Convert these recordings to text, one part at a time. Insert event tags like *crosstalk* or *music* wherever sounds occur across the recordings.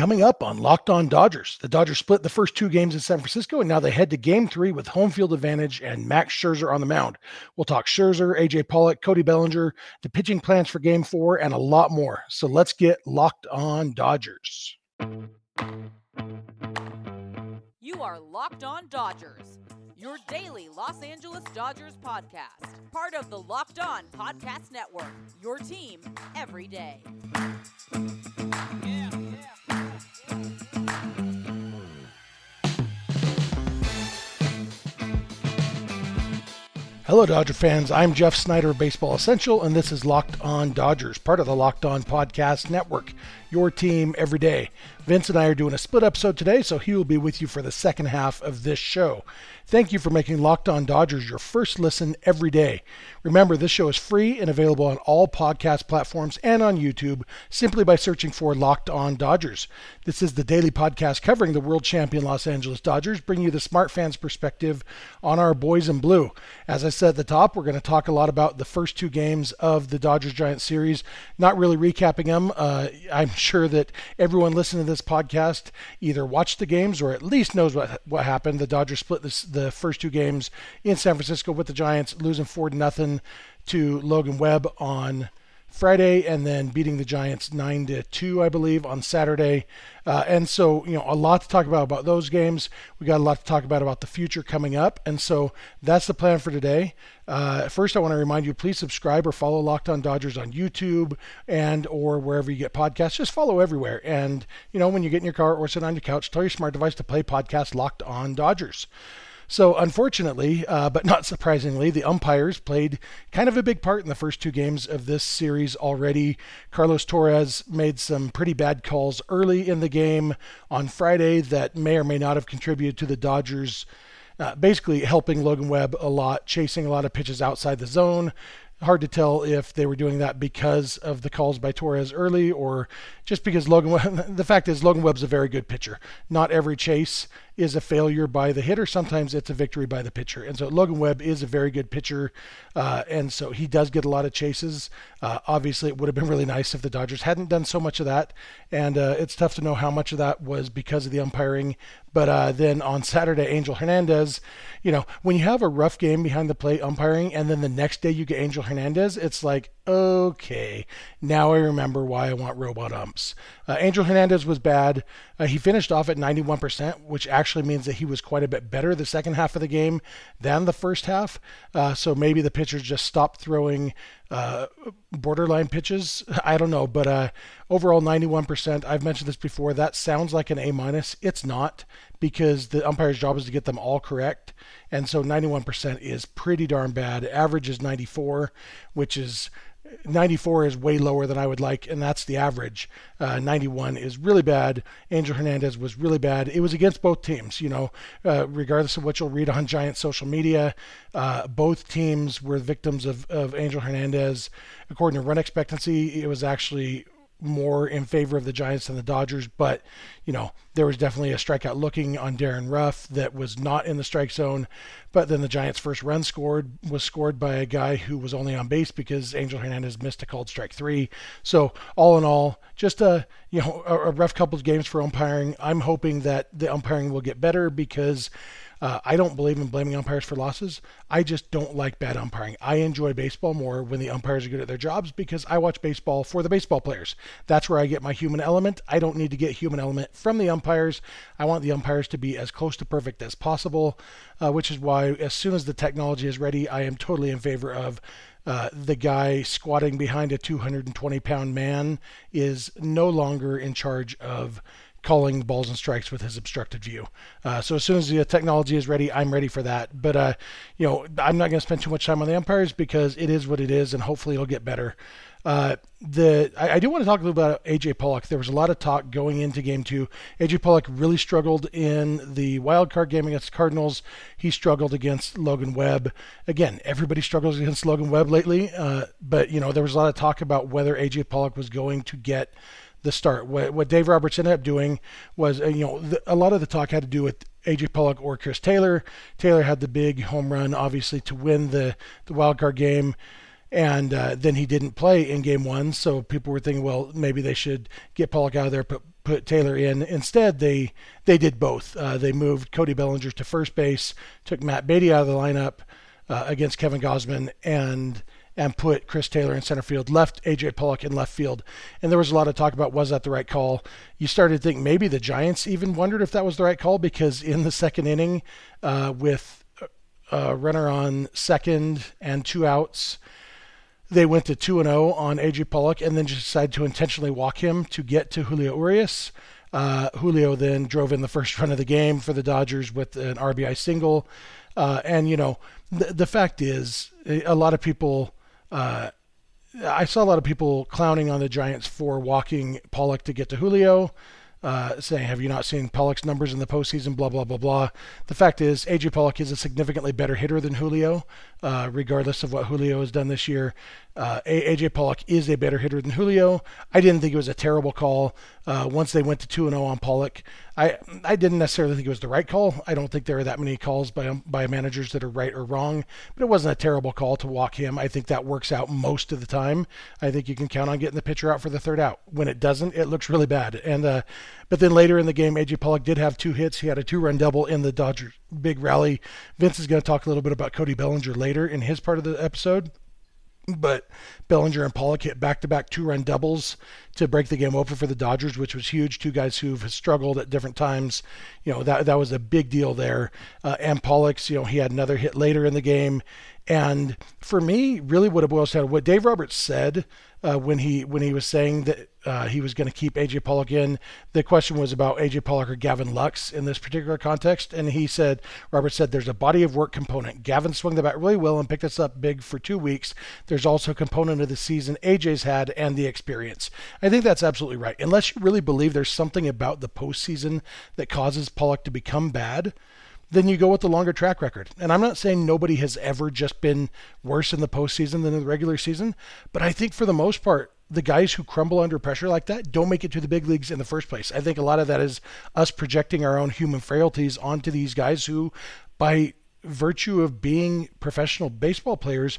Coming up on Locked On Dodgers, the Dodgers split the first two games in San Francisco, and now they head to game three with home field advantage and Max Scherzer on the mound. We'll talk Scherzer, AJ Pollock, Cody Bellinger, the pitching plans for game four, and a lot more. So let's get Locked On Dodgers. You are Locked On Dodgers, your daily Los Angeles Dodgers podcast, part of the Locked On Podcast Network, your team every day. Yeah. Hello, Dodger fans. I'm Jeff Snyder of Baseball Essential, and this is Locked On Dodgers, part of the Locked On Podcast Network, your team every day. Vince and I are doing a split episode today, so he will be with you for the second half of this show. Thank you for making Locked On Dodgers your first listen every day. Remember, this show is free and available on all podcast platforms and on YouTube simply by searching for Locked On Dodgers. This is the daily podcast covering the world champion Los Angeles Dodgers, bringing you the smart fans perspective on our boys in blue. As I said at the top, we're going to talk a lot about the first two games of the Dodgers Giants series, not really recapping them. Uh, I'm sure that everyone listening to this podcast either watched the games or at least knows what what happened. The Dodgers split this, the first two games in San Francisco with the Giants, losing four to nothing to Logan Webb on Friday, and then beating the Giants nine to two, I believe, on Saturday. Uh, and so, you know, a lot to talk about about those games. We got a lot to talk about about the future coming up, and so that's the plan for today. Uh, first, I want to remind you: please subscribe or follow Locked On Dodgers on YouTube and or wherever you get podcasts. Just follow everywhere, and you know, when you get in your car or sit on your couch, tell your smart device to play podcast Locked On Dodgers. So, unfortunately, uh, but not surprisingly, the umpires played kind of a big part in the first two games of this series already. Carlos Torres made some pretty bad calls early in the game on Friday that may or may not have contributed to the Dodgers. Uh, basically, helping Logan Webb a lot, chasing a lot of pitches outside the zone, hard to tell if they were doing that because of the calls by Torres early or just because Logan. Webb *laughs* the fact is, Logan Webb's a very good pitcher. Not every chase is a failure by the hitter. Sometimes it's a victory by the pitcher. And so Logan Webb is a very good pitcher, uh, and so he does get a lot of chases. Uh, obviously, it would have been really nice if the Dodgers hadn't done so much of that. And uh, it's tough to know how much of that was because of the umpiring. But uh, then on Saturday, Angel Hernandez, you know, when you have a rough game behind the plate umpiring, and then the next day you get Angel Hernandez, it's like, okay, now I remember why I want robot umps. Uh, Angel Hernandez was bad. Uh, he finished off at 91%, which actually means that he was quite a bit better the second half of the game than the first half. Uh, so maybe the pitchers just stopped throwing uh, borderline pitches. *laughs* I don't know, but uh, overall 91%. I've mentioned this before. That sounds like an A minus. It's not because the umpire's job is to get them all correct. And so 91% is pretty darn bad. Average is 94, which is 94 is way lower than I would like, and that's the average. Uh, 91 is really bad. Angel Hernandez was really bad. It was against both teams, you know, uh, regardless of what you'll read on Giant social media. Uh, both teams were victims of, of Angel Hernandez. According to run expectancy, it was actually more in favor of the Giants than the Dodgers, but you know there was definitely a strikeout looking on Darin Ruf that was not in the strike zone. But then the Giants' first run scored was scored by a guy who was only on base because Angel Hernandez missed a called strike three. So all in all, just a you know a, a rough couple of games for umpiring. I'm hoping that the umpiring will get better because uh, I don't believe in blaming umpires for losses. I just don't like bad umpiring. I enjoy baseball more when the umpires are good at their jobs because I watch baseball for the baseball players. That's where I get my human element. I don't need to get human element from the umpires. I want the umpires to be as close to perfect as possible, uh, which is why as soon as the technology is ready, I am totally in favor of uh, the guy squatting behind a 220 pound man is no longer in charge of calling balls and strikes with his obstructed view. Uh, so as soon as the technology is ready, I'm ready for that. But uh, you know, I'm not going to spend too much time on the umpires because it is what it is, and hopefully it'll get better. Uh, the I, I, do want to talk a little about AJ Pollock. There was a lot of talk going into Game Two. AJ Pollock really struggled in the wild card game against the Cardinals. He struggled against Logan Webb. Again, everybody struggles against Logan Webb lately. Uh, but you know, there was a lot of talk about whether AJ Pollock was going to get the start. What, what Dave Roberts ended up doing was, uh, you know, the, a lot of the talk had to do with AJ Pollock or Chris Taylor. Taylor had the big home run, obviously, to win the, the wild card game. and uh, then he didn't play in game one. So people were thinking, well, maybe they should get Pollock out of there, put put Taylor in. Instead, they they did both. Uh, they moved Cody Bellinger to first base, took Matt Beaty out of the lineup uh, against Kevin Gausman, and and put Chris Taylor in center field, left AJ Pollock in left field. And there was a lot of talk about was that the right call. You started to think maybe the Giants even wondered if that was the right call because in the second inning, uh, with a runner on second and two outs, they went to 2 0 on AJ Pollock and then just decided to intentionally walk him to get to Julio Urias. Uh, Julio then drove in the first run of the game for the Dodgers with an RBI single. Uh, and, you know, the, the fact is, a lot of people uh, I saw a lot of people clowning on the Giants for walking Pollock to get to Julio, uh, saying, "Have you not seen Pollock's numbers in the postseason?" Blah blah blah blah. The fact is, AJ Pollock is a significantly better hitter than Julio, uh, regardless of what Julio has done this year. Uh, AJ Pollock is a better hitter than Julio. I didn't think it was a terrible call. Uh, once they went to two and zero oh on Pollock, I I didn't necessarily think it was the right call. I don't think there are that many calls by by managers that are right or wrong, but it wasn't a terrible call to walk him. I think that works out most of the time. I think you can count on getting the pitcher out for the third out. When it doesn't, it looks really bad. And uh, but then later in the game, AJ Pollock did have two hits. He had a two run double in the Dodgers big rally. Vince is going to talk a little bit about Cody Bellinger later in his part of the episode. But Bellinger and Pollock hit back to back two run doubles to break the game open for the Dodgers, which was huge. Two guys who've struggled at different times. You know, that, that was a big deal there. Uh, and Pollock's, you know, he had another hit later in the game. And for me, really what it boils down to, what Dave Roberts said uh, when he when he was saying that uh, he was going to keep AJ Pollock in. The question was about AJ Pollock or Gavin Lux in this particular context, and he said Robert said there's a body of work component. Gavin swung the bat really well and picked us up big for two weeks. There's also a component of the season AJ's had and the experience. I think that's absolutely right. Unless you really believe there's something about the postseason that causes Pollock to become bad then you go with the longer track record. And I'm not saying nobody has ever just been worse in the postseason than in the regular season, but I think for the most part, the guys who crumble under pressure like that don't make it to the big leagues in the first place. I think a lot of that is us projecting our own human frailties onto these guys who, by virtue of being professional baseball players,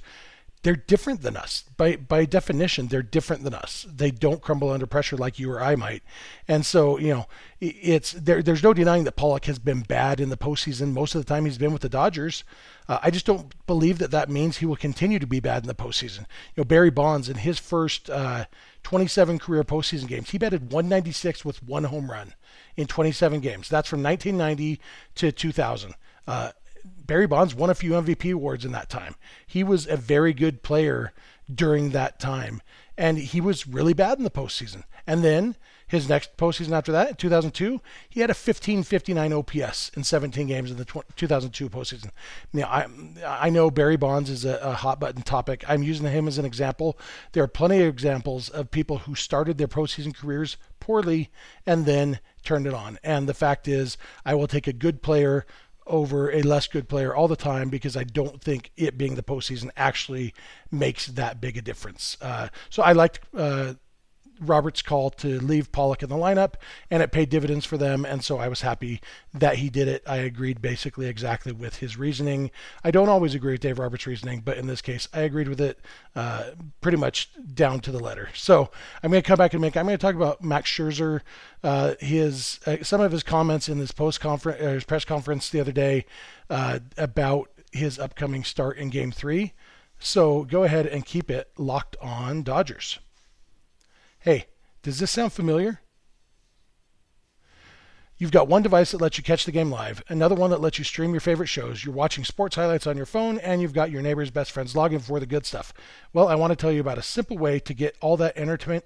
they're different than us. By by definition, they're different than us. They don't crumble under pressure like you or I might. And so, you know, it's there. There's no denying that Pollock has been bad in the postseason. Most of the time, he's been with the Dodgers. Uh, I just don't believe that that means he will continue to be bad in the postseason. You know, Barry Bonds in his first uh, 27 career postseason games, he batted 196 with one home run in 27 games. That's from 1990 to 2000. Uh, Barry Bonds won a few MVP awards in that time. He was a very good player during that time, and he was really bad in the postseason. And then his next postseason after that, in 2002, he had a 1559 OPS in 17 games in the 2002 postseason. Now, I, I know Barry Bonds is a, a hot button topic. I'm using him as an example. There are plenty of examples of people who started their postseason careers poorly and then turned it on. And the fact is, I will take a good player over a less good player all the time because I don't think it being the postseason actually makes that big a difference. Uh, so I liked uh, Roberts' call to leave Pollock in the lineup, and it paid dividends for them. And so I was happy that he did it. I agreed basically exactly with his reasoning. I don't always agree with Dave Roberts' reasoning, but in this case, I agreed with it uh, pretty much down to the letter. So I'm going to come back and make. I'm going to talk about Max Scherzer. Uh, his uh, some of his comments in his post conference, uh, his press conference the other day uh, about his upcoming start in Game Three. So go ahead and keep it locked on Dodgers. Hey, does this sound familiar? You've got one device that lets you catch the game live, another one that lets you stream your favorite shows. You're watching sports highlights on your phone, and you've got your neighbor's best friends login for the good stuff. Well, I want to tell you about a simple way to get all that entertainment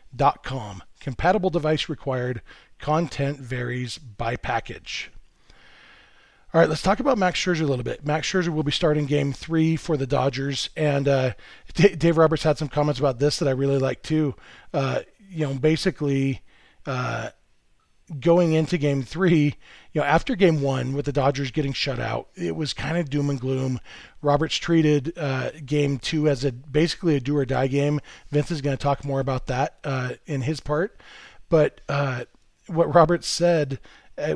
Com. Compatible device required. Content varies by package. All right, let's talk about Max Scherzer a little bit. Max Scherzer will be starting Game Three for the Dodgers, and uh, D- Dave Roberts had some comments about this that I really like too. Uh, you know, basically, uh, going into Game Three, you know, after Game One with the Dodgers getting shut out, it was kind of doom and gloom. Roberts treated uh, Game Two as a basically a do or die game. Vince is going to talk more about that uh, in his part, but uh, what Roberts said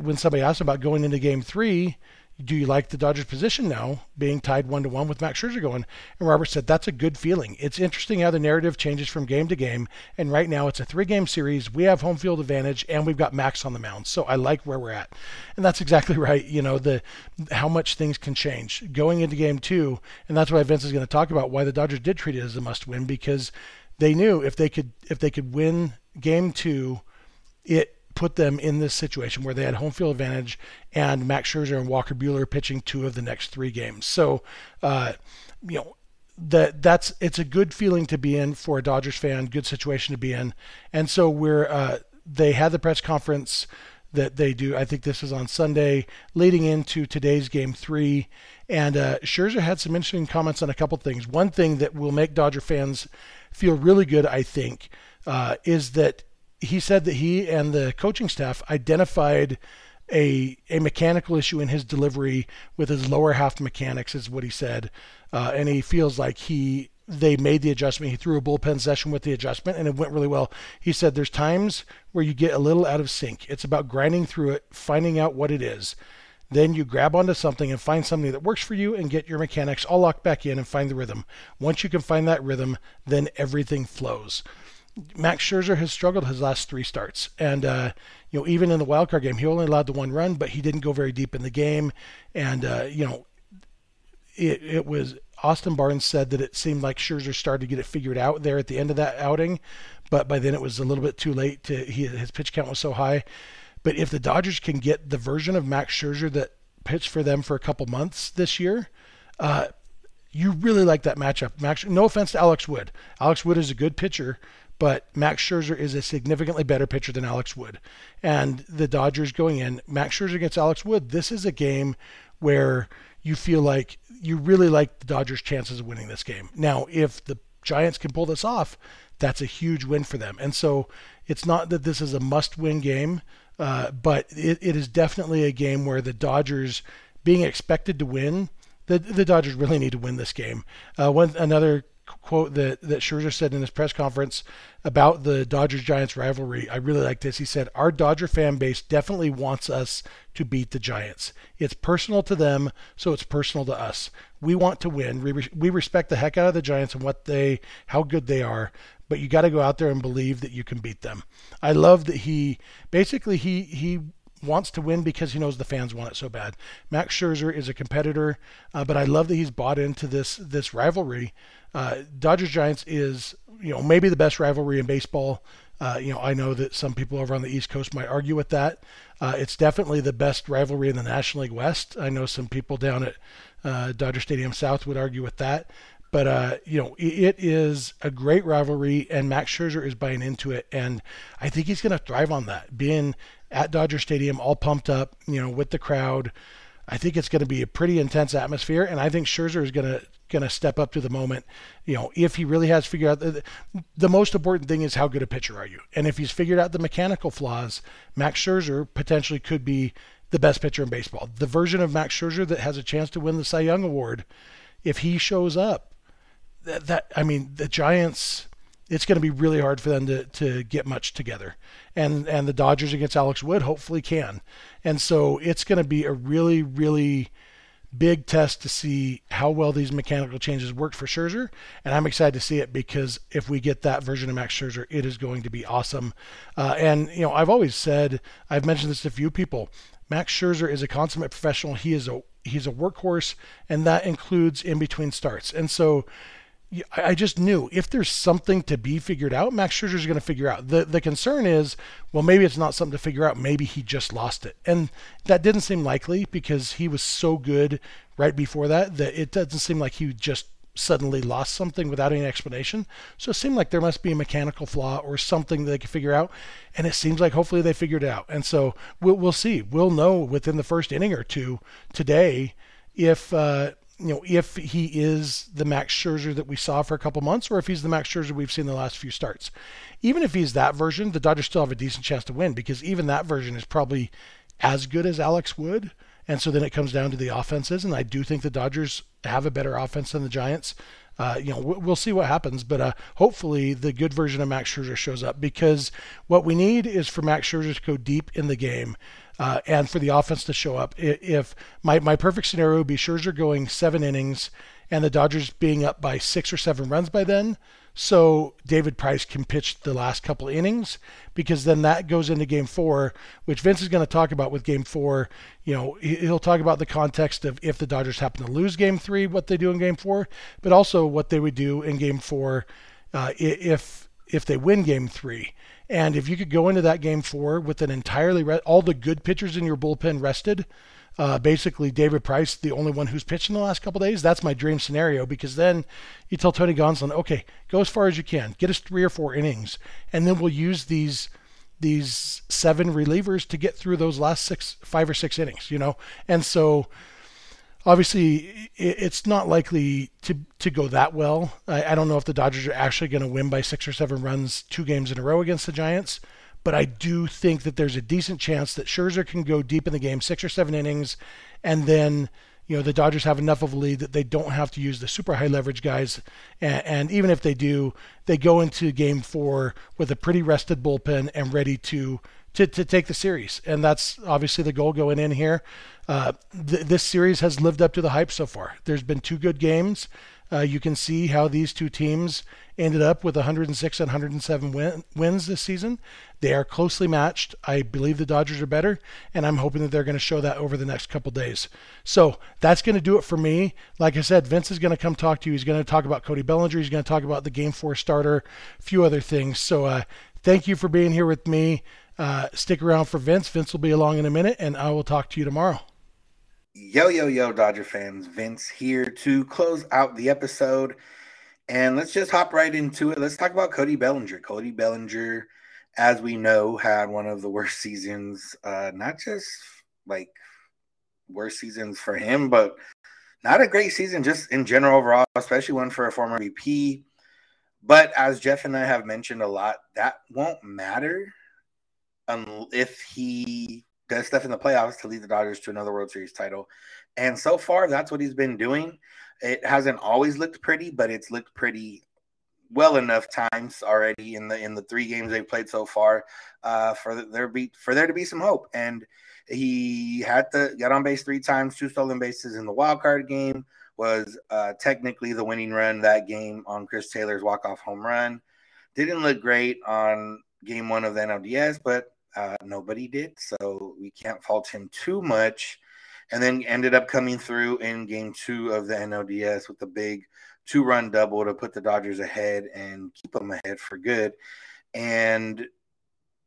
when somebody asked about going into Game Three do you like the Dodgers' position now, being tied one to one with Max Scherzer going? And Robert said that's a good feeling. It's interesting how the narrative changes from game to game, and right now it's a three-game series. We have home field advantage, and we've got Max on the mound, so I like where we're at. And that's exactly *laughs* right. You know the how much things can change going into Game Two, and that's why Vince is going to talk about why the Dodgers did treat it as a must-win because they knew if they could if they could win Game Two, it put them in this situation where they had home field advantage and Max Scherzer and Walker Buehler pitching two of the next three games. So, uh, you know, that that's it's a good feeling to be in for a Dodgers fan, good situation to be in. And so we're uh, they had the press conference that they do. I think this is on Sunday, leading into today's game three. And uh, Scherzer had some interesting comments on a couple things. One thing that will make Dodger fans feel really good, I think, uh, is that he said that he and the coaching staff identified a a mechanical issue in his delivery with his lower half mechanics, is what he said, uh, and he feels like he they made the adjustment. He threw a bullpen session with the adjustment, and it went really well. He said there's times where you get a little out of sync. It's about grinding through it, finding out what it is. Then you grab onto something and find something that works for you and get your mechanics all locked back in and find the rhythm. Once you can find that rhythm, then everything flows. Max Scherzer has struggled his last three starts, and uh, you know even in the wild card game, he only allowed the one run, but he didn't go very deep in the game, and uh, you know it it was Austin Barnes said that it seemed like Scherzer started to get it figured out there at the end of that outing, but by then it was a little bit too late. To he, his pitch count was so high. But if the Dodgers can get the version of Max Scherzer that pitched for them for a couple months this year, uh, you really like that matchup. Max, no offense to Alex Wood. Alex Wood is a good pitcher, but Max Scherzer is a significantly better pitcher than Alex Wood. And the Dodgers going in, Max Scherzer against Alex Wood, this is a game where you feel like you really like the Dodgers' chances of winning this game. Now, if the Giants can pull this off, that's a huge win for them. And so it's not that this is a must win game, uh, but it, it is definitely a game where the Dodgers, being expected to win, the, the Dodgers really need to win this game. Uh, one another quote that, that Scherzer said in his press conference about the Dodgers Giants rivalry. I really like this. He said, Our Dodger fan base definitely wants us to beat the Giants. It's personal to them, so it's personal to us. We want to win. We, we respect the heck out of the Giants and what they, how good they are, but you got to go out there and believe that you can beat them. I love that he basically he he wants to win because he knows the fans want it so bad. Max Scherzer is a competitor, uh, but I love that he's bought into this this rivalry uh, Dodgers Giants is you know maybe the best rivalry in baseball. Uh, you know I know that some people over on the East Coast might argue with that. Uh, it's definitely the best rivalry in the National League West. I know some people down at uh, Dodger Stadium South would argue with that. But uh, you know, it is a great rivalry, and Max Scherzer is buying into it, and I think he's going to thrive on that. Being at Dodger Stadium, all pumped up, you know, with the crowd, I think it's going to be a pretty intense atmosphere, and I think Scherzer is going to going to step up to the moment. You know, if he really has figured out the, the most important thing is how good a pitcher are you, and if he's figured out the mechanical flaws, Max Scherzer potentially could be the best pitcher in baseball. The version of Max Scherzer that has a chance to win the Cy Young Award, if he shows up, that, that I mean, the Giants it's going to be really hard for them to, to get much together. And and the Dodgers against Alex Wood hopefully can. And so it's going to be a really, really big test to see how well these mechanical changes worked for Scherzer. And I'm excited to see it because if we get that version of Max Scherzer, it is going to be awesome. Uh, and, you know, I've always said, I've mentioned this to a few people, Max Scherzer is a consummate professional. He is a he's a workhorse, and that includes in between starts. And so I just knew if there's something to be figured out, Max Scherzer is going to figure out. The the concern is, well, maybe it's not something to figure out. Maybe he just lost it, and that didn't seem likely because he was so good right before that that it doesn't seem like he just suddenly lost something without any explanation. So it seemed like there must be a mechanical flaw or something they could figure out. And it seems like hopefully they figured it out. And so we'll, we'll see. We'll know within the first inning or two today if. Uh, you know, if he is the Max Scherzer that we saw for a couple months, or if he's the Max Scherzer we've seen the last few starts. Even if he's that version, the Dodgers still have a decent chance to win because even that version is probably as good as Alex Wood. And so then it comes down to the offenses, and I do think the Dodgers have a better offense than the Giants. Uh, you know, we'll see what happens, but uh, hopefully the good version of Max Scherzer shows up because what we need is for Max Scherzer to go deep in the game. Uh, and for the offense to show up. If my, my perfect scenario would be Scherzer going seven innings and the Dodgers being up by six or seven runs by then, so David Price can pitch the last couple innings because then that goes into game four, which Vince is going to talk about with game four. You know, he'll talk about the context of if the Dodgers happen to lose game three, what they do in game four, but also what they would do in game four uh, if if they win game three. And if you could go into that game four with an entirely re- all the good pitchers in your bullpen rested, uh, basically David Price, the only one who's pitched in the last couple days. That's my dream scenario because then you tell Tony Gonsolin, okay, go as far as you can, get us three or four innings, and then we'll use these these seven relievers to get through those last six, five or six innings, you know. And so, obviously, it's not likely to to go that well. I, I don't know if the Dodgers are actually going to win by six or seven runs two games in a row against the Giants but I do think that there's a decent chance that Scherzer can go deep in the game, six or seven innings, and then you know the Dodgers have enough of a lead that they don't have to use the super high leverage guys, and, and even if they do, they go into Game Four with a pretty rested bullpen and ready to to, to take the series, and that's obviously the goal going in here. Uh, th- this series has lived up to the hype so far. There's been two good games. Uh, you can see how these two teams ended up with 106 and 107 win- wins this season. They are closely matched. I believe the Dodgers are better, and I'm hoping that they're going to show that over the next couple days. So that's going to do it for me. Like I said, Vince is going to come talk to you. He's going to talk about Cody Bellinger. He's going to talk about the Game Four starter, a few other things. So uh, thank you for being here with me. Uh, stick around for Vince. Vince will be along in a minute, and I will talk to you tomorrow. Yo, yo, yo, Dodger fans. Vince here to close out the episode. And let's just hop right into it. Let's talk about Cody Bellinger. Cody Bellinger, as we know, had one of the worst seasons, uh, not just like worst seasons for him, but not a great season just in general overall, especially one for a former VP. But as Jeff and I have mentioned a lot, that won't matter if he does stuff in the playoffs to lead the Dodgers to another World Series title. And so far, that's what he's been doing. It hasn't always looked pretty, but it's looked pretty well enough times already in the in the three games they've played so far uh, for there be for there to be some hope. And he had to get on base three times, two stolen bases in the wild card game. Was uh, technically the winning run that game on Chris Taylor's walk off home run. Didn't look great on game one of the NLDS, but uh, nobody did, so we can't fault him too much. And then ended up coming through in game two of the NLDS with the big two run double to put the Dodgers ahead and keep them ahead for good. And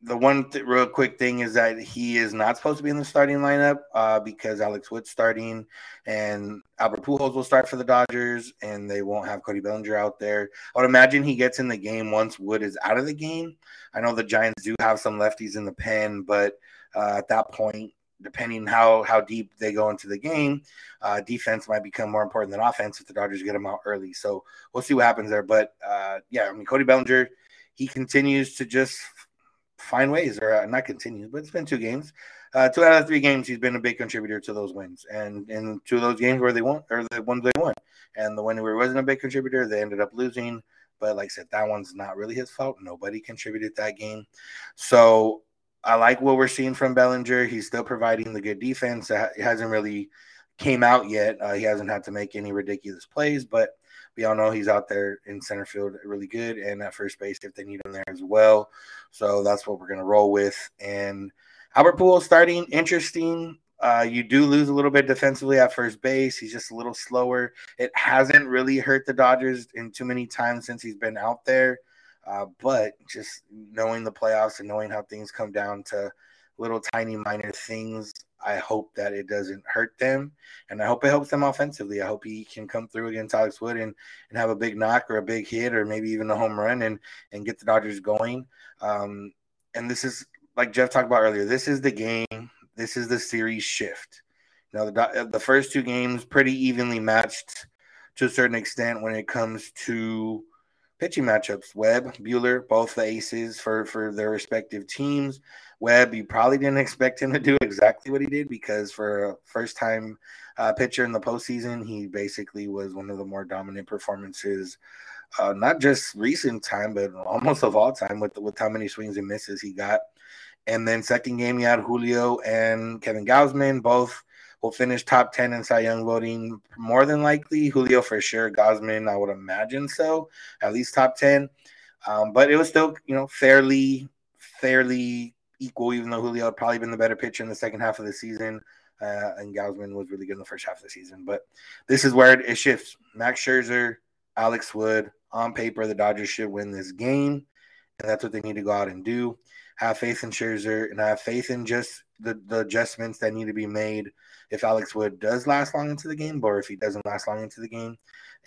the one th- real quick thing is that he is not supposed to be in the starting lineup uh, because Alex Wood's starting and Albert Pujols will start for the Dodgers and they won't have Cody Bellinger out there. I would imagine he gets in the game once Wood is out of the game. I know the Giants do have some lefties in the pen, but uh, at that point, depending how how deep they go into the game, uh, defense might become more important than offense if the Dodgers get him out early. So we'll see what happens there. But uh, yeah, I mean Cody Bellinger, he continues to just find ways, or uh, not continue, but it's been two games. Uh, two out of three games, he's been a big contributor to those wins, and in two of those games where they won, or the ones they won, and the one where he wasn't a big contributor, they ended up losing. But like I said, that one's not really his fault. Nobody contributed that game, so I like what we're seeing from Bellinger. He's still providing the good defense. It hasn't really came out yet. Uh, he hasn't had to make any ridiculous plays, but we all know he's out there in center field really good and at first base if they need him there as well. So that's what we're going to roll with. And Albert Pujols starting, interesting. Uh, you do lose a little bit defensively at first base. He's just a little slower. It hasn't really hurt the Dodgers in too many times since he's been out there. Uh, but just knowing the playoffs and knowing how things come down to little tiny minor things, I hope that it doesn't hurt them, and I hope it helps them offensively. I hope he can come through against Alex Wood and, and have a big knock or a big hit or maybe even a home run and and get the Dodgers going. Um, and this is like Jeff talked about earlier. This is the game. This is the series shift. Know, the the first two games pretty evenly matched to a certain extent when it comes to pitching matchups. Webb, Buehler, both the aces for for their respective teams. Webb, you probably didn't *laughs* expect him to do exactly what he did because for a first time uh, pitcher in the postseason, he basically was one of the more dominant performances, uh, not just recent time, but almost of all time with with how many swings and misses he got. And then second game, he had Julio and Kevin Gausman, both will finish top 10 in Cy Young voting more than likely. Julio for sure. Gausman, I would imagine so, at least top 10. Um, but it was still, you know, fairly, fairly equal, even though Julio had probably been the better pitcher in the second half of the season. Uh, and Gausman was really good in the first half of the season. But this is where it, it shifts. Max Scherzer, Alex Wood, on paper, the Dodgers should win this game. And that's what they need to go out and do. Have faith in Scherzer and have faith in just the, the adjustments that need to be made if Alex Wood does last long into the game or if he doesn't last long into the game.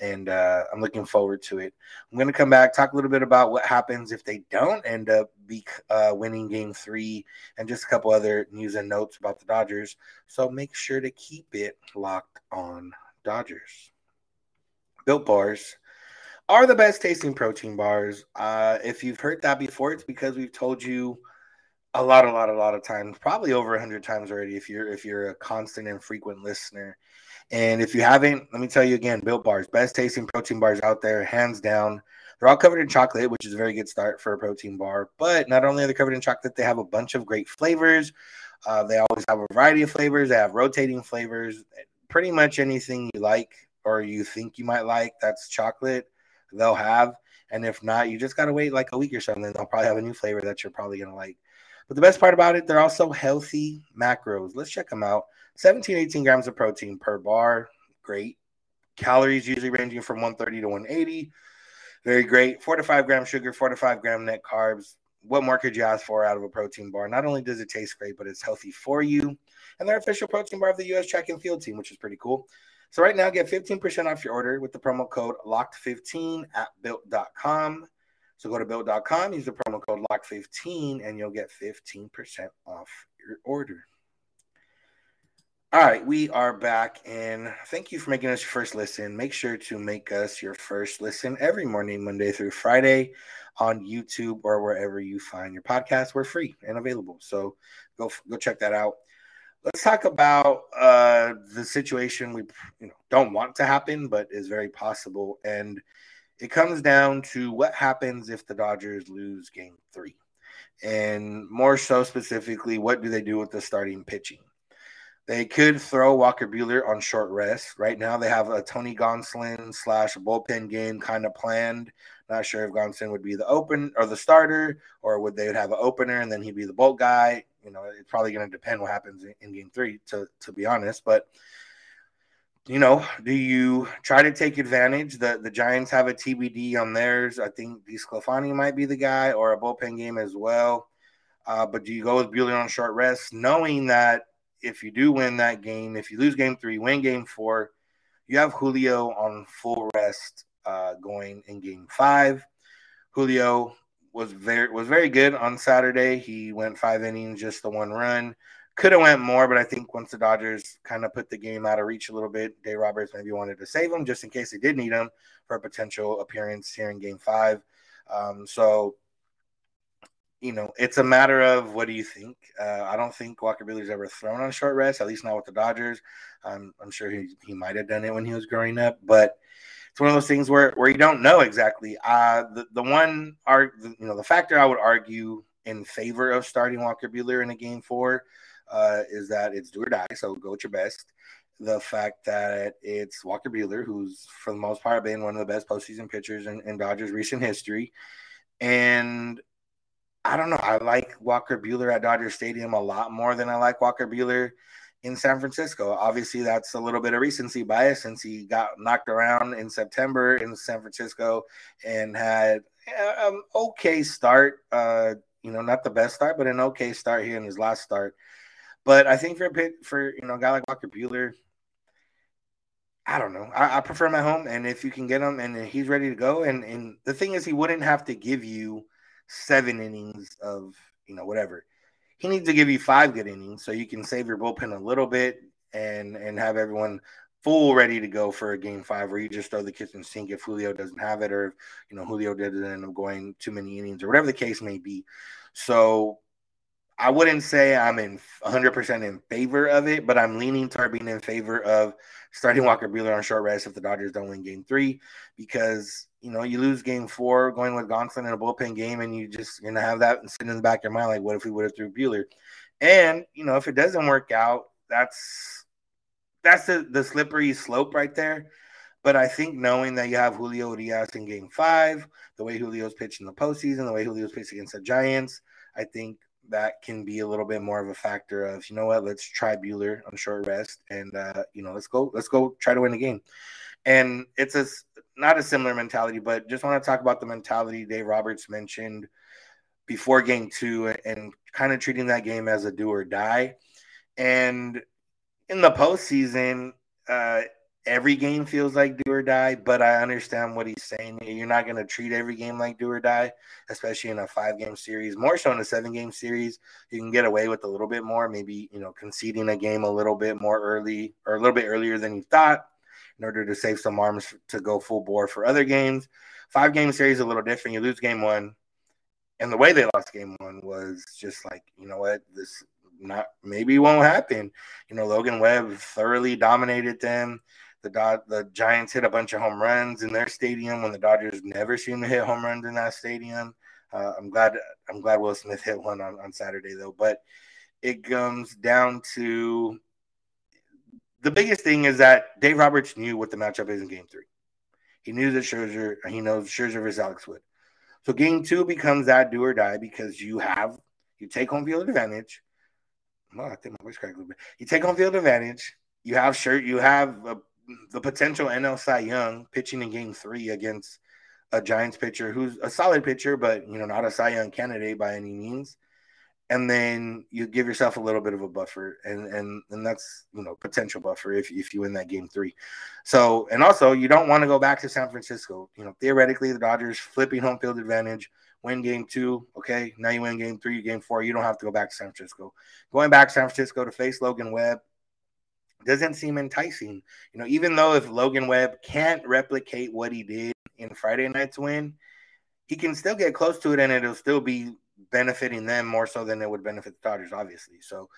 And uh, I'm looking forward to it. I'm going to come back, talk a little bit about what happens if they don't end up be, uh, winning game three and just a couple other news and notes about the Dodgers. So make sure to keep it locked on Dodgers. Built bars are the best tasting protein bars. Uh, if you've heard that before, it's because we've told you – a lot, a lot, a lot of times, probably over a hundred times already. If you're if you're a constant and frequent listener, and if you haven't, let me tell you again: Built Bars, best tasting protein bars out there, hands down. They're all covered in chocolate, which is a very good start for a protein bar. But not only are they covered in chocolate, they have a bunch of great flavors. Uh, they always have a variety of flavors. They have rotating flavors. Pretty much anything you like or you think you might like that's chocolate, they'll have. And if not, you just gotta wait like a week or something. They'll probably have a new flavor that you're probably gonna like. But the best part about it, they're also healthy macros. Let's check them out 17, 18 grams of protein per bar. Great. Calories usually ranging from 130 to 180. Very great. Four to five gram sugar, four to five gram net carbs. What more could you ask for out of a protein bar? Not only does it taste great, but it's healthy for you. And they're official protein bar of the U.S. track and field team, which is pretty cool. So right now, get 15% off your order with the promo code LOCKED15 at built.com. So go to built.com, use the promo code LOCK15, and you'll get 15% off your order. All right, we are back, and thank you for making us your first listen. Make sure to make us your first listen every morning, Monday through Friday, on YouTube or wherever you find your podcast. We're free and available, so go go check that out. Let's talk about uh, the situation we you know don't want to happen, but is very possible, and it comes down to what happens if the Dodgers lose game three. And more so specifically, what do they do with the starting pitching? They could throw Walker Buehler on short rest. Right now, they have a Tony Gonsolin slash bullpen game kind of planned. Not sure if Gonsolin would be the open or the starter, or would they have an opener and then he'd be the bulk guy. You know, it's probably going to depend what happens in, in game three, to to be honest. But you know, do you try to take advantage? The the Giants have a TBD on theirs. I think DeSclafani might be the guy or a bullpen game as well. Uh, but do you go with Buehler on short rest, knowing that if you do win that game, if you lose game three, win game four, you have Julio on full rest uh, going in game five. Julio was very was very good on Saturday. He went five innings, just the one run. Could have went more, but I think once the Dodgers kind of put the game out of reach a little bit, Dave Roberts maybe wanted to save him just in case they did need him for a potential appearance here in Game Five. Um, so, you know, it's a matter of what do you think? Uh, I don't think Walker Buehler's ever thrown on short rest, at least not with the Dodgers. I'm sure he, he might have done it when he was growing up, but it's one of those things where, where you don't know exactly. Uh, the, the one, are, you know, the factor I would argue in favor of starting Walker Buehler in a game four uh, is that it's do or die. So go with your best. The fact that it's Walker Buehler, who's for the most part been one of the best postseason pitchers in, in Dodgers recent history, and I don't know. I like Walker Buehler at Dodger Stadium a lot more than I like Walker Buehler in San Francisco. Obviously, that's a little bit of recency bias since he got knocked around in September in San Francisco and had an okay start. Uh, you know, not the best start, but an okay start here in his last start. But I think for a pit for you know a guy like Walker Buehler, I don't know. I, I, prefer at home, and if you can get him and he's ready to go, and and the thing is, he wouldn't have to give you seven innings of you know whatever. He needs to give you five good innings so you can save your bullpen a little bit and and have everyone full ready to go for a game five where you just throw the kitchen sink if Julio doesn't have it or you know Julio doesn't end up going too many innings or whatever the case may be. So I wouldn't say I'm in 100% in favor of it, but I'm leaning toward being in favor of starting Walker Buehler on short rest if the Dodgers don't win game three because you know you lose game four going with Gonsolin in a bullpen game and you just gonna have that sitting in the back of your mind like what if we would have threw Buehler and you know if it doesn't work out that's that's the, the slippery slope right there. But I think knowing that you have Julio Diaz in game five, the way Julio's pitched in the postseason, the way Julio's pitched against the Giants, I think that can be a little bit more of a factor of, you know what, let's try Buehler on short rest and uh, you know, let's go, let's go try to win the game. And it's a not a similar mentality, but just want to talk about the mentality Dave Roberts mentioned before game two and kind of treating that game as a do or die. And in the postseason, uh, every game feels like do or die, but I understand what he's saying. You're not going to treat every game like do or die, especially in a five game series. More so in a seven game series, you can get away with a little bit more, maybe, you know, conceding a game a little bit more early or a little bit earlier than you thought in order to save some arms to go full bore for other games. Five game series a little different. You lose game one. And the way they lost game one was just like, you know what, this not maybe won't happen. You know, Logan Webb thoroughly dominated them. The Dod- the Giants hit a bunch of home runs in their stadium when the Dodgers never seem to hit home runs in that stadium. Uh, I'm glad I'm glad Will Smith hit one on, on Saturday though, but it comes down to the biggest thing is that Dave Roberts knew what the matchup is in Game Three. He knew that Scherzer, he knows Scherzer versus Alex Wood. So Game Two becomes that do or die because you have you take home field advantage. Well, I think my voice cracked a little bit. You take home field advantage. You have shirt. You have a, the potential NL Cy Young pitching in Game Three against a Giants pitcher who's a solid pitcher, but you know not a Cy Young candidate by any means. And then you give yourself a little bit of a buffer, and and and that's you know potential buffer if if you win that Game Three. So and also you don't want to go back to San Francisco. You know theoretically the Dodgers flipping home field advantage win game two. Okay, now you win game three, game four. You don't have to go back to San Francisco. Going back to San Francisco to face Logan Webb doesn't seem enticing. You know, even though if Logan Webb can't replicate what he did in Friday night's win, he can still get close to it and it'll still be benefiting them more so than it would benefit the Dodgers, obviously. So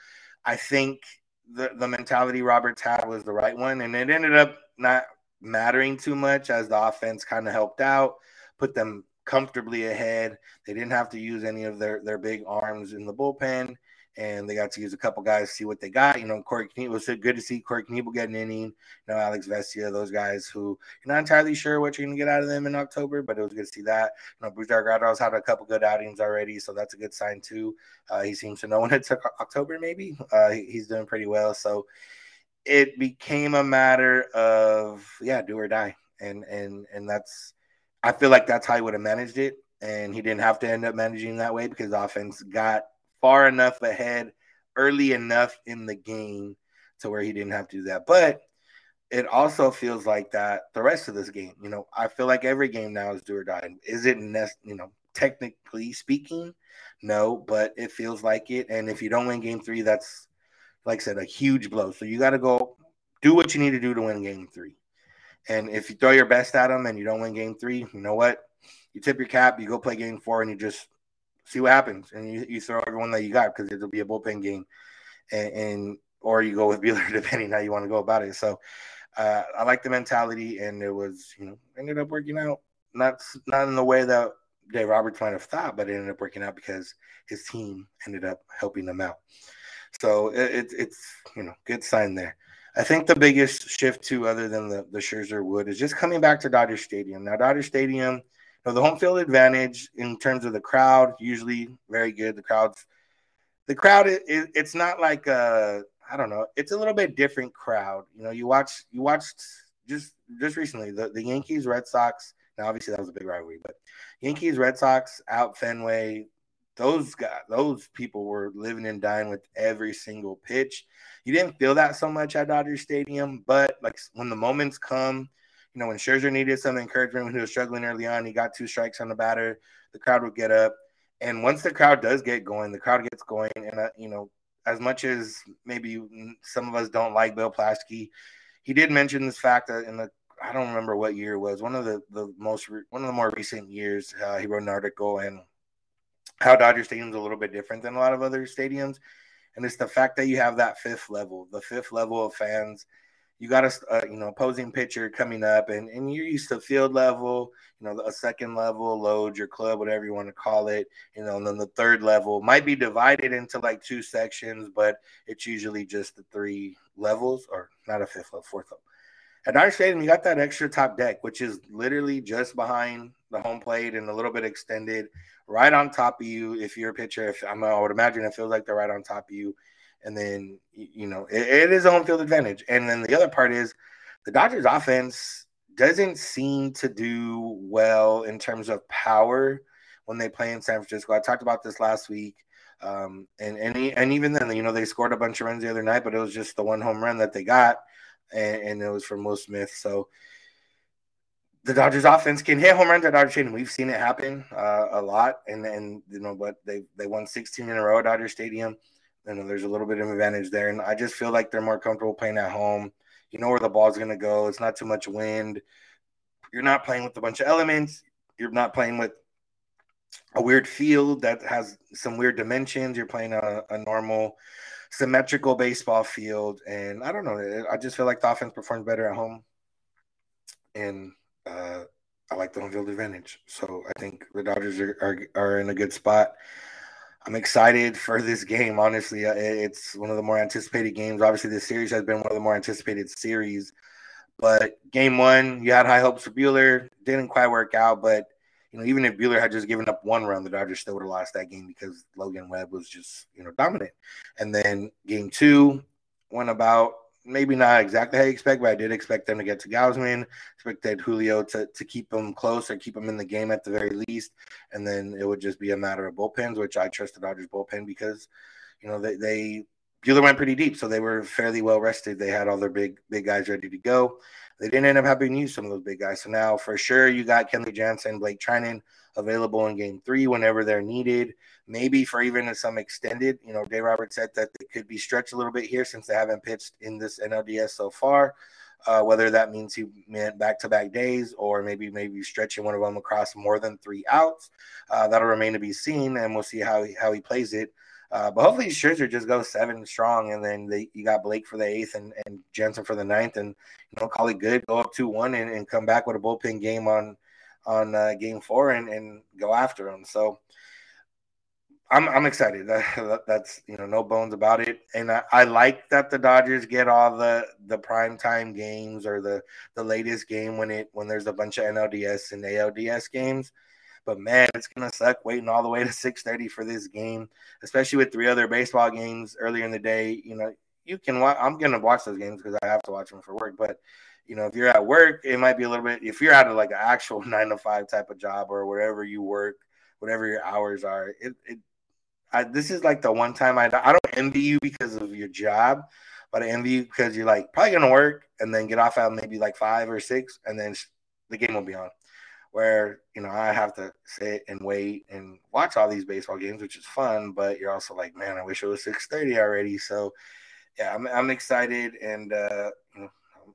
I think the, the mentality Roberts had was the right one. And it ended up not mattering too much as the offense kind of helped out, put them comfortably ahead. They didn't have to use any of their, their big arms in the bullpen, and they got to use a couple guys to see what they got. You know, Corey Knebel was good to see Corey Knebel get an inning. You know, Alex Vesia, those guys who you're not entirely sure what you're going to get out of them in October, but it was good to see that. You know, Brusdar Graterol's had a couple good outings already, so that's a good sign too. Uh, he seems to know *laughs* when it took October, maybe. Uh, he's doing pretty well. So it became a matter of yeah, do or die, and and and that's I feel like that's how he would have managed it. And he didn't have to end up managing that way because the offense got far enough ahead early enough in the game to where he didn't have to do that. But it also feels like that the rest of this game. You know, I feel like every game now is do or die. Is it, you know, technically speaking? No, but it feels like it. And if you don't win game three, that's, like I said, a huge blow. So you got to go do what you need to do to win game three. And if you throw your best at them and you don't win game three, you know what? You tip your cap, you go play game four, and you just see what happens. And you, you throw everyone that you got because it'll be a bullpen game. And, and or you go with Buehler, *laughs* depending how you want to go about it. So uh, I like the mentality, and it was, you know, ended up working out. Not not in the way that Dave Roberts might have thought, but it ended up working out because his team ended up helping them out. So it, it, it's you know good sign there. I think the biggest shift too, other than the the Scherzer Wood, is just coming back to Dodger Stadium. Now, Dodger Stadium, know, the home field advantage in terms of the crowd usually very good. The crowds, the crowd, it, it, it's not like a I don't know. It's a little bit different crowd. You know, you watch you watched just just recently the, the Yankees Red Sox. Now, obviously, that was a big rivalry, but Yankees Red Sox out Fenway, those guys, those people were living and dying with every single pitch. You didn't feel that so much at Dodger Stadium, but like when the moments come, you know, when Scherzer needed some encouragement when he was struggling early on, he got two strikes on the batter, the crowd would get up. And once the crowd does get going, the crowd gets going. And, uh, you know, as much as maybe some of us don't like Bill Plaschke, he did mention this fact that in the I don't remember what year it was one of the the most one of the more recent years uh, he wrote an article and how Dodger Stadium's a little bit different than a lot of other stadiums, and it's the fact that you have that fifth level, the fifth level of fans. You got a uh, you know opposing pitcher coming up, and and you're used to field level, you know a second level, load your club, whatever you want to call it, you know, and then the third level might be divided into like two sections, but it's usually just the three levels, or not a fifth level, fourth level. At Dodger Stadium, you got that extra top deck, which is literally just behind the home plate and a little bit extended, right on top of you. If you're a pitcher, if I'm, I would imagine it feels like they're right on top of you. And then you know it, it is home field advantage. And then the other part is the Dodgers offense doesn't seem to do well in terms of power when they play in San Francisco. I talked about this last week. Um, and and, and even then, you know, they scored a bunch of runs the other night, but it was just the one home run that they got and, and it was from Will Smith. So the Dodgers offense can hit home runs at Dodger Stadium. We've seen it happen uh, a lot, and and you know, but they they won 16 in a row at Dodger Stadium. You know, there's a little bit of advantage there, and I just feel like they're more comfortable playing at home. You know where the ball's going to go. It's not too much wind. You're not playing with a bunch of elements. You're not playing with a weird field that has some weird dimensions. You're playing a, a normal symmetrical baseball field. And I don't know. I just feel like the offense performs better at home. And uh, I like the home field advantage. So I think the Dodgers are, are, are in a good spot. I'm excited for this game. Honestly, uh, it's one of the more anticipated games. Obviously, this series has been one of the more anticipated series. But game one, you had high hopes for Buehler. Didn't quite work out, but you know, even if Buehler had just given up one run, the Dodgers still would have lost that game because Logan Webb was just, you know, dominant. And then game two went about maybe not exactly how you expect, but I did expect them to get to Gausman, expected Julio to, to keep them close or keep them in the game at the very least. And then it would just be a matter of bullpens, which I trust the Dodgers bullpen because, you know, they, they Buehler went pretty deep, so they were fairly well rested. They had all their big big guys ready to go. They didn't end up having to use some of those big guys. So now for sure you got Kenley Jansen, Blake Treinen available in game three whenever they're needed. Maybe for even some extended. You know, Dave Roberts said that they could be stretched a little bit here since they haven't pitched in this NLDS so far. Uh, whether that means he meant back-to-back days or maybe maybe stretching one of them across more than three outs, uh, that'll remain to be seen, and we'll see how he, how he plays it. Uh, but hopefully Scherzer just goes seven strong, and then they, you got Blake for the eighth and, and Jansen for the ninth, and you know call it good, go up two one, and, and come back with a bullpen game on on uh, game four and, and go after them. So I'm I'm excited. *laughs* That, that's you know no bones about it, and I, I, like that the Dodgers get all the the prime time games or the the latest game when it when there's a bunch of NLDS and ALDS games but man, it's gonna suck waiting all the way to *laughs* 6:30 for this game, especially with three other baseball games earlier in the day. You know, you can watch. I'm gonna watch those games because I have to watch them for work. But you know, if you're at work, it might be a little bit. If you're at like an actual *laughs* nine to five type of job or wherever you work, whatever your hours are, it. it I, this is like the one time I I don't envy you because of your job, but I envy you because you're like probably gonna work and then get off at maybe like five or six, and then the game will be on where you know I have to sit and wait and watch all these baseball games, which is fun. But you're also like, man, I wish it was six thirty already. So yeah, I'm I'm excited and uh,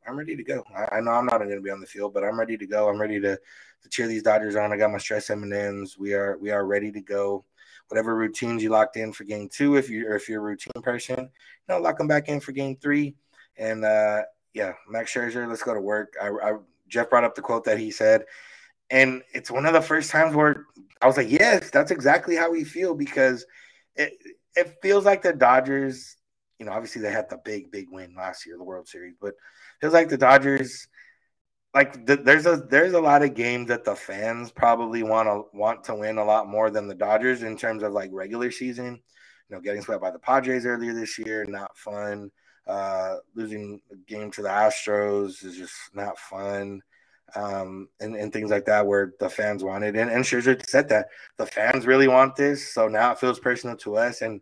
I'm ready to go. I, I know I'm not going to be on the field, but I'm ready to go. I'm ready to to cheer these Dodgers on. I got my stress M and M's. We are we are ready to go. Whatever routines you locked in for game two, if you're if you're a routine person, you know, lock them back in for game three. And uh, yeah, Max Scherzer, let's go to work. I, I Jeff brought up the quote that he said and it's one of the first times where I was like, yes, that's exactly how we feel because it it feels like the Dodgers, you know, obviously they had the big, big win last year, the World Series, but it feels like the Dodgers like the, there's a there's a lot of games that the fans probably want to want to win a lot more than the Dodgers in terms of like regular season. You know, getting swept by the Padres earlier this year, not fun. Uh, losing a game to the Astros is just not fun. um, and, and things like that where the fans wanted. And, and Scherzer said that the fans really want this. So now it feels personal to us. And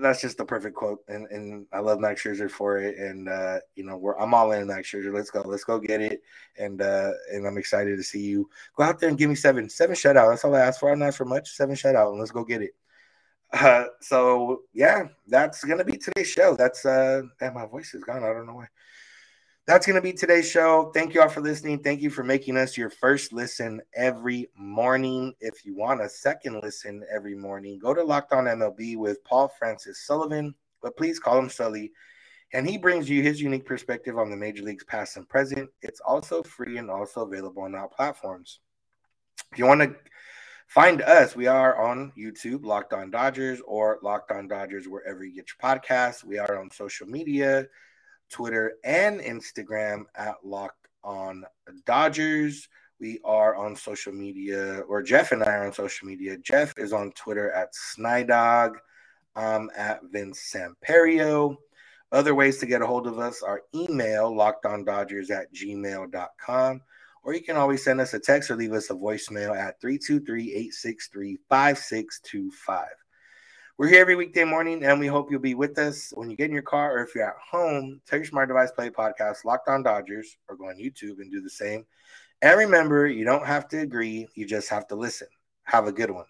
that's just the perfect quote. And, and I love Max Scherzer for it. And, uh, you know, we're, I'm all in Max Scherzer. Let's go. Let's go get it. And, uh, and I'm excited to see you go out there and give me seven, seven shutout. That's all I ask for. I don't ask for much. Seven shutout. And let's go get it. *laughs* Uh, so yeah, that's gonna be today's show. That's uh, and my voice is gone. I don't know why that's going to be today's show. Thank you all for listening. Thank you for making us your first listen every morning. If you want a second listen every morning, go to Locked On MLB with Paul Francis Sullivan, but please call him Sully. And he brings you his unique perspective on the major leagues past and present. It's also free and also available on all platforms. If you want to find us, we are on YouTube, Locked On Dodgers, or Locked On Dodgers, wherever you get your podcasts. We are on social media Twitter, and Instagram at Locked On Dodgers. We are on social media, or Jeff and I are on social media. Jeff is on Twitter at Snydog. I'm at Vince Samperio. Other ways to get a hold of us are email lockedondodgers at gmail.com, or you can always send us a text or leave us a voicemail at 323 863 5625. We're here every weekday morning, and we hope you'll be with us when you get in your car or if you're at home. Take your smart device, play podcast, Locked On Dodgers, or go on YouTube and do the same. And remember, you don't have to agree, you just have to listen. Have a good one.